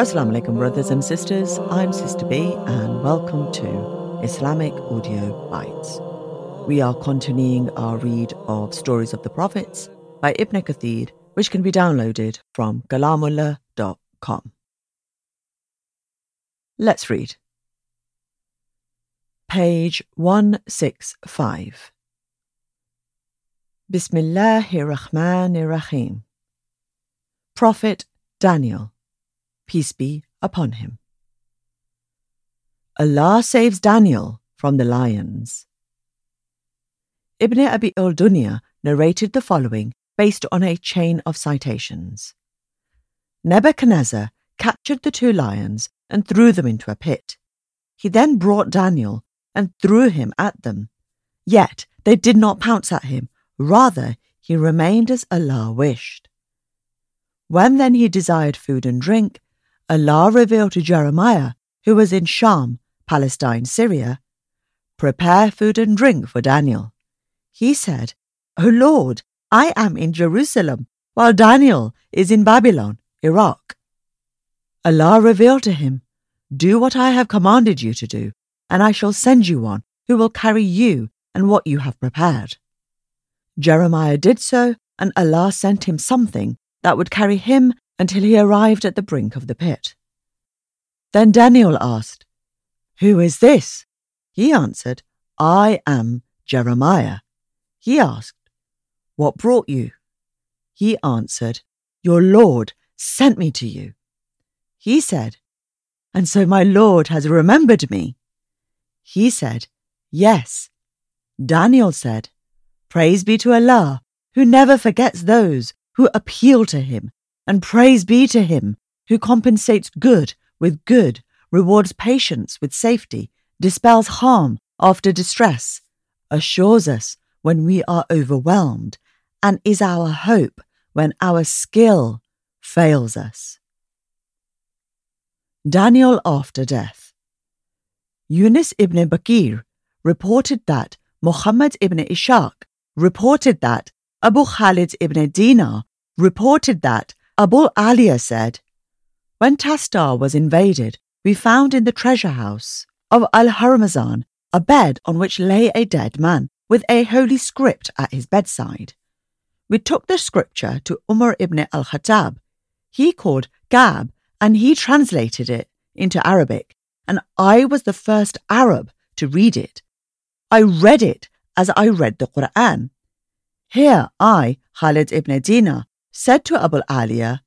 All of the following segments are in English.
Assalamu alaikum, brothers and sisters. I'm Sister B, and welcome to Islamic Audio Bytes. We are continuing our read of Stories of the Prophets by Ibn Kathir, which can be downloaded from kalamullah.com. Let's read. Page 165. Bismillahir Rahmanir Rahim. Prophet Daniel, peace be upon him. Allah saves Daniel from the lions. Ibn Abi al Dunya narrated the following based on a chain of citations. Nebuchadnezzar captured the two lions and threw them into a pit. He then brought Daniel and threw him at them. Yet they did not pounce at him Rather, he remained as Allah wished. When then he desired food and drink, Allah revealed to Jeremiah, who was in Sham, Palestine, Syria, Prepare food and drink for Daniel. He said, O Lord, I am in Jerusalem, while Daniel is in Babylon, Iraq. Allah revealed to him, Do what I have commanded you to do, and I shall send you one who will carry you and what you have prepared. Jeremiah did so, and Allah sent him something that would carry him until he arrived at the brink of the pit. Then Daniel asked, Who is this? He answered, I am Jeremiah. He asked, What brought you? He answered, Your Lord sent me to you. He said, And so my Lord has remembered me. He said, Yes. Daniel said, Praise be to Allah, who never forgets those who appeal to Him, and praise be to Him who compensates good with good, rewards patience with safety, dispels harm after distress, assures us when we are overwhelmed, and is our hope when our skill fails us. Daniel after death. Yunus ibn Bakir reported that Muhammad ibn Ishaq reported that Abu Khalid ibn Dinar reported that Abu Aliya said, When Tastar was invaded, we found in the treasure house of Al Harmazan a bed on which lay a dead man with a holy script at his bedside. We took the scripture to Umar ibn al Khattab. He called Ka'b and he translated it into Arabic, and I was the first Arab to read it. I read it as I read the Quran. Here I, Khalid ibn Dinar, said to Abu Aliya,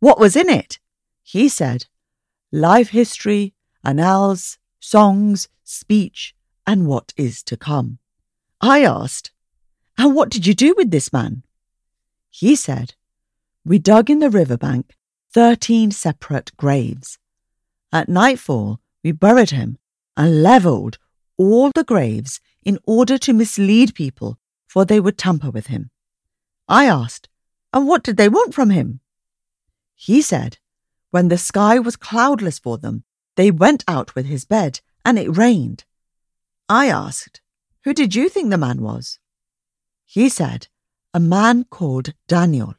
What was in it? He said, Life history, annals, songs, speech, and what is to come. I asked, And what did you do with this man? He said, We dug in the riverbank thirteen separate graves. At nightfall, we buried him and levelled all the graves in order to mislead people, for they would tamper with him. I asked, And what did they want from him? He said, When the sky was cloudless for them, they went out with his bed, and it rained. I asked, Who did you think the man was? He said, A man called Daniel.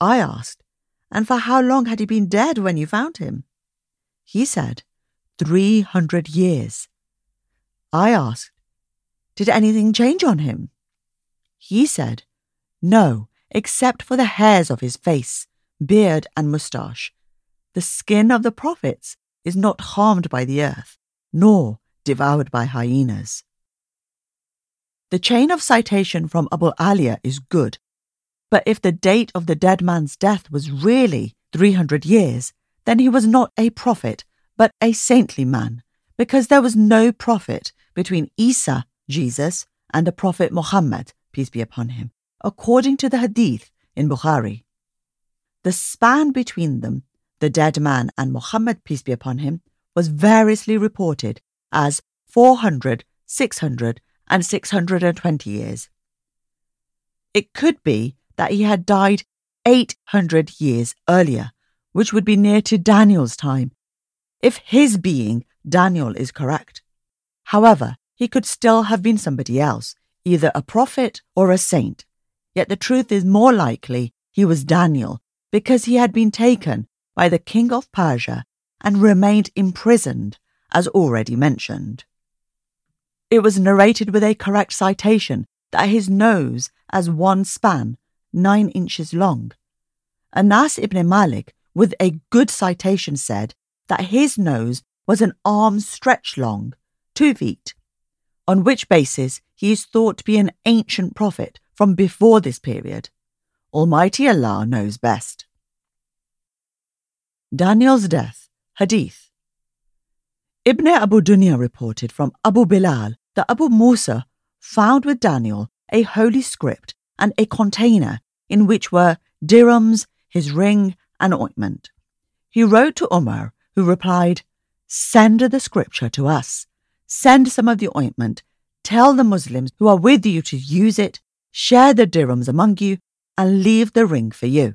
I asked, And for how long had he been dead when you found him? He said, Three hundred years. I asked, Did anything change on him? He said, No, except for the hairs of his face, beard, and moustache. The skin of the prophets is not harmed by the earth, nor devoured by hyenas. The chain of citation from Abu Aliya is good, but if the date of the dead man's death was really 300 years, then he was not a prophet, but a saintly man, because there was no prophet between Isa, Jesus, and the Prophet Muhammad, peace be upon him, according to the Hadith in Bukhari. The span between them, the dead man and Muhammad, peace be upon him, was variously reported as 400, 600, and 620 years. It could be that he had died 800 years earlier, which would be near to Daniel's time, if his being Daniel is correct. However, he could still have been somebody else, either a prophet or a saint. Yet the truth is more likely he was Daniel, because he had been taken by the king of Persia and remained imprisoned, as already mentioned. It was narrated with a correct citation that his nose as one span, nine inches long. Anas ibn Malik, with a good citation, said that his nose was an arm's stretch long, two feet, on which basis he is thought to be an ancient prophet from before this period. Almighty Allah knows best. Daniel's death, Hadith. Ibn Abu Dunya reported from Abu Bilal that Abu Musa found with Daniel a holy script and a container in which were dirhams, his ring, and ointment. He wrote to Umar, who replied, Send the scripture to us. Send some of the ointment. Tell the Muslims who are with you to use it. Share the dirhams among you and leave the ring for you.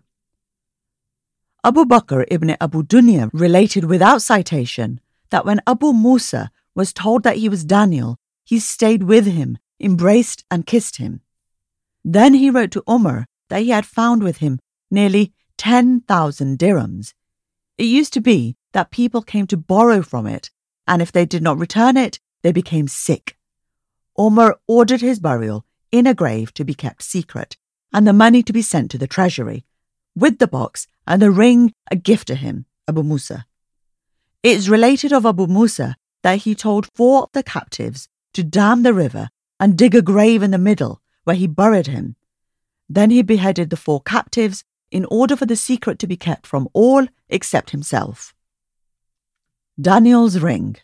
Abu Bakr ibn Abu Dunya related without citation that when Abu Musa was told that he was Daniel, he stayed with him, embraced and kissed him. Then he wrote to Umar that he had found with him nearly 10,000 dirhams. It used to be that people came to borrow from it, and if they did not return it, they became sick. Omar ordered his burial in a grave to be kept secret, and the money to be sent to the treasury, with the box and the ring a gift to him, Abu Musa. It is related of Abu Musa that he told four of the captives to dam the river and dig a grave in the middle where he buried him. Then he beheaded the four captives in order for the secret to be kept from all except himself. Daniel's ring.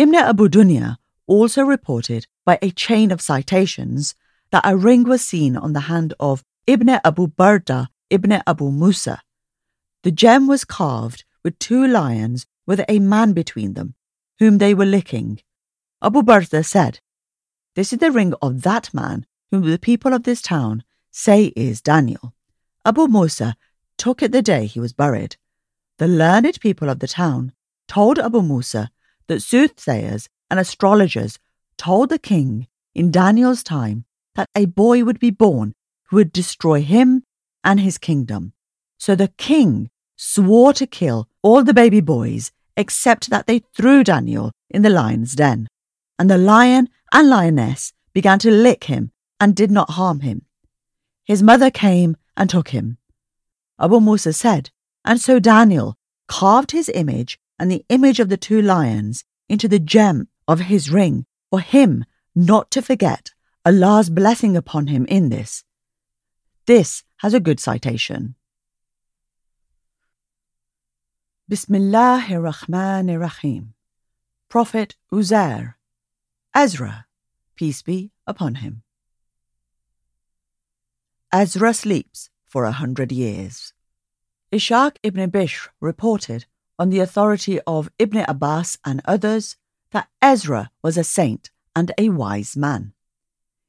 Ibn Abu Dunya also reported by a chain of citations that a ring was seen on the hand of Ibn Abu Burda ibn Abu Musa. The gem was carved with two lions with a man between them, whom they were licking. Abu Burda said, This is the ring of that man whom the people of this town say is Daniel. Abu Musa took it the day he was buried. The learned people of the town told Abu Musa that soothsayers and astrologers told the king in Daniel's time that a boy would be born who would destroy him and his kingdom. So the king swore to kill all the baby boys except that they threw Daniel in the lion's den. And the lion and lioness began to lick him and did not harm him. His mother came and took him. Abu Musa said, and so Daniel carved his image and the image of the two lions into the gem of his ring for him not to forget Allah's blessing upon him in this. This has a good citation. Bismillahir Rahmanir Rahim. Prophet Uzair. Ezra, peace be upon him. Ezra sleeps for a hundred years. Ishaq ibn Bishr reported on the authority of Ibn Abbas and others, that Ezra was a saint and a wise man.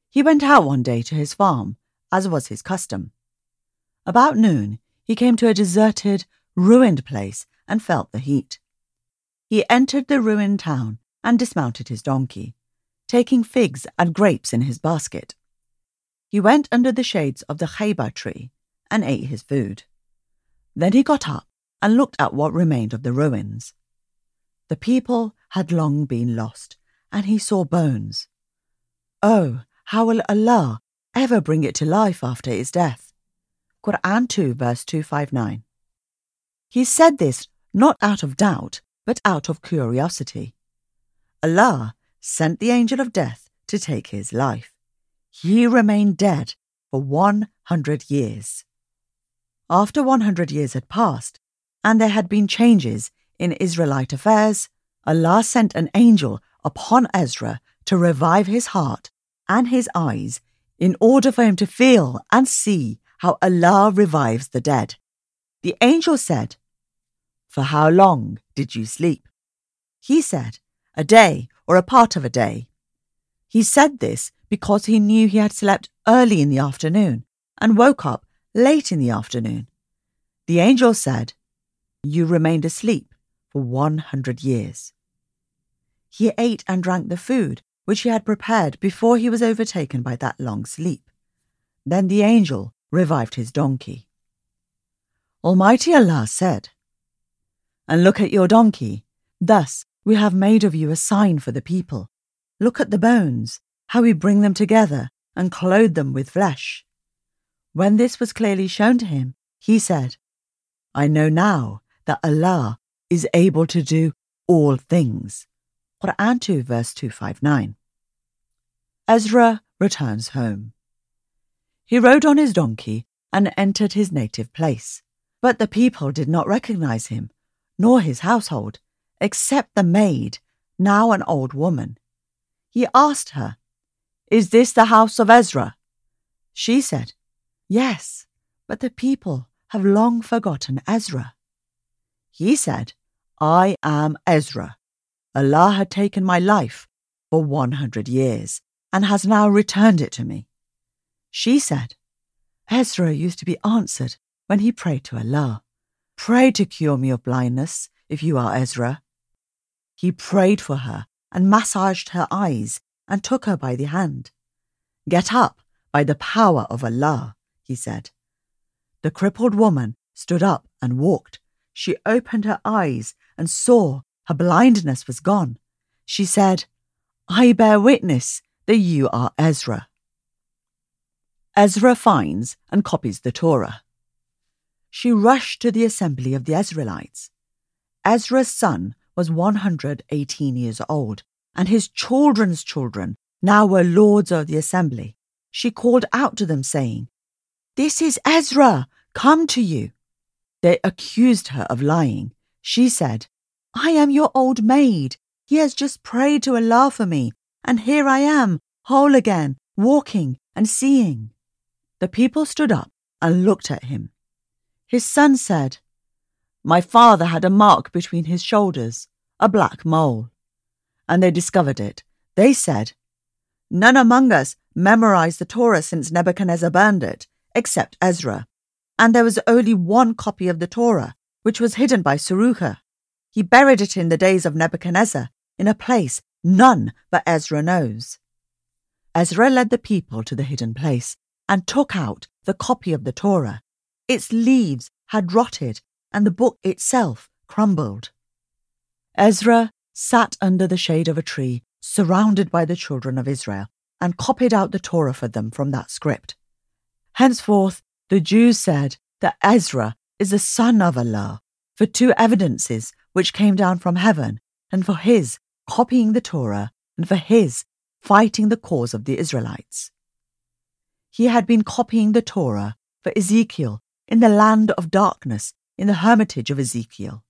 He went out one day to his farm, as was his custom. About noon, he came to a deserted, ruined place and felt the heat. He entered the ruined town and dismounted his donkey, taking figs and grapes in his basket. He went under the shades of the khayba tree and ate his food. Then he got up and looked at what remained of the ruins. The people had long been lost, and he saw bones. Oh, how will Allah ever bring it to life after his death? Quran 2, verse 259. He said this not out of doubt, but out of curiosity. Allah sent the angel of death to take his life. He remained dead for 100 years. After 100 years had passed, and there had been changes in Israelite affairs, Allah sent an angel upon Ezra to revive his heart and his eyes in order for him to feel and see how Allah revives the dead. The angel said, For how long did you sleep? He said, A day or a part of a day. He said this because he knew he had slept early in the afternoon and woke up late in the afternoon. The angel said, you remained asleep for 100 years. He ate and drank the food which he had prepared before he was overtaken by that long sleep. Then the angel revived his donkey. Almighty Allah said, And look at your donkey. Thus we have made of you a sign for the people. Look at the bones, how we bring them together and clothe them with flesh. When this was clearly shown to him, he said, I know now that Allah is able to do all things. Quran 2 verse 259. Ezra returns home. He rode on his donkey and entered his native place. But the people did not recognize him, nor his household, except the maid, now an old woman. He asked her, Is this the house of Ezra? She said, Yes, but the people have long forgotten Ezra. He said, I am Ezra. Allah had taken my life for 100 years and has now returned it to me. She said, Ezra used to be answered when he prayed to Allah. Pray to cure me of blindness, if you are Ezra. He prayed for her and massaged her eyes and took her by the hand. Get up by the power of Allah, he said. The crippled woman stood up and walked. She opened her eyes and saw her blindness was gone. She said, I bear witness that you are Ezra. Ezra finds and copies the Torah. She rushed to the assembly of the Israelites. Ezra's son was 118 years old, and his children's children now were lords of the assembly. She called out to them, saying, This is Ezra, come to you. They accused her of lying. She said, I am your old maid. He has just prayed to Allah for me, and here I am, whole again, walking and seeing. The people stood up and looked at him. His son said, My father had a mark between his shoulders, a black mole. And they discovered it. They said, None among us memorized the Torah since Nebuchadnezzar burned it, except Ezra. And there was only one copy of the Torah, which was hidden by Surucha. He buried it in the days of Nebuchadnezzar, in a place none but Ezra knows. Ezra led the people to the hidden place and took out the copy of the Torah. Its leaves had rotted and the book itself crumbled. Ezra sat under the shade of a tree, surrounded by the children of Israel, and copied out the Torah for them from that script. Henceforth, the Jews said that Ezra is the son of Allah for two evidences which came down from heaven, and for his copying the Torah, and for his fighting the cause of the Israelites he had been copying the Torah for Ezekiel in the land of darkness in the hermitage of Ezekiel.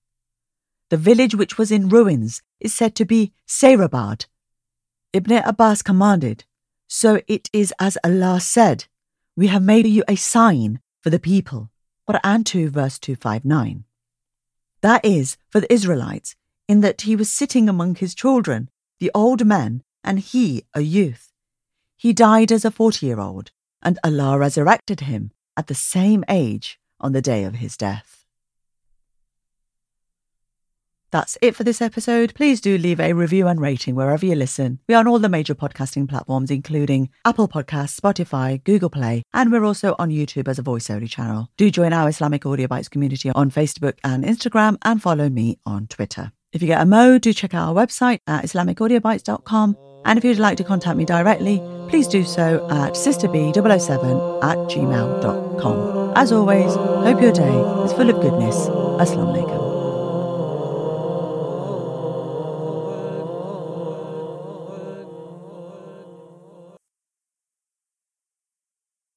The village which was in ruins is said to be Seirabad. Ibn Abbas commanded, So it is as Allah said, We have made you a sign for the people. Quran 2 verse 259. That is, for the Israelites, in that he was sitting among his children, the old men, and he a youth. He died as a forty year old, and Allah resurrected him at the same age on the day of his death. That's it for this episode. Please do leave a review and rating wherever you listen. We are on all the major podcasting platforms, including Apple Podcasts, Spotify, Google Play, and we're also on YouTube as a voice only channel. Do join our Islamic Audio Bytes community on Facebook and Instagram, and follow me on Twitter. If you get a mo, do check out our website at IslamicAudiobytes.com and if you'd like to contact me directly, please do so at sisterb007 at gmail.com. As always, hope your day is full of goodness. Assalamu alaikum.